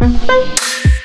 嗯嗯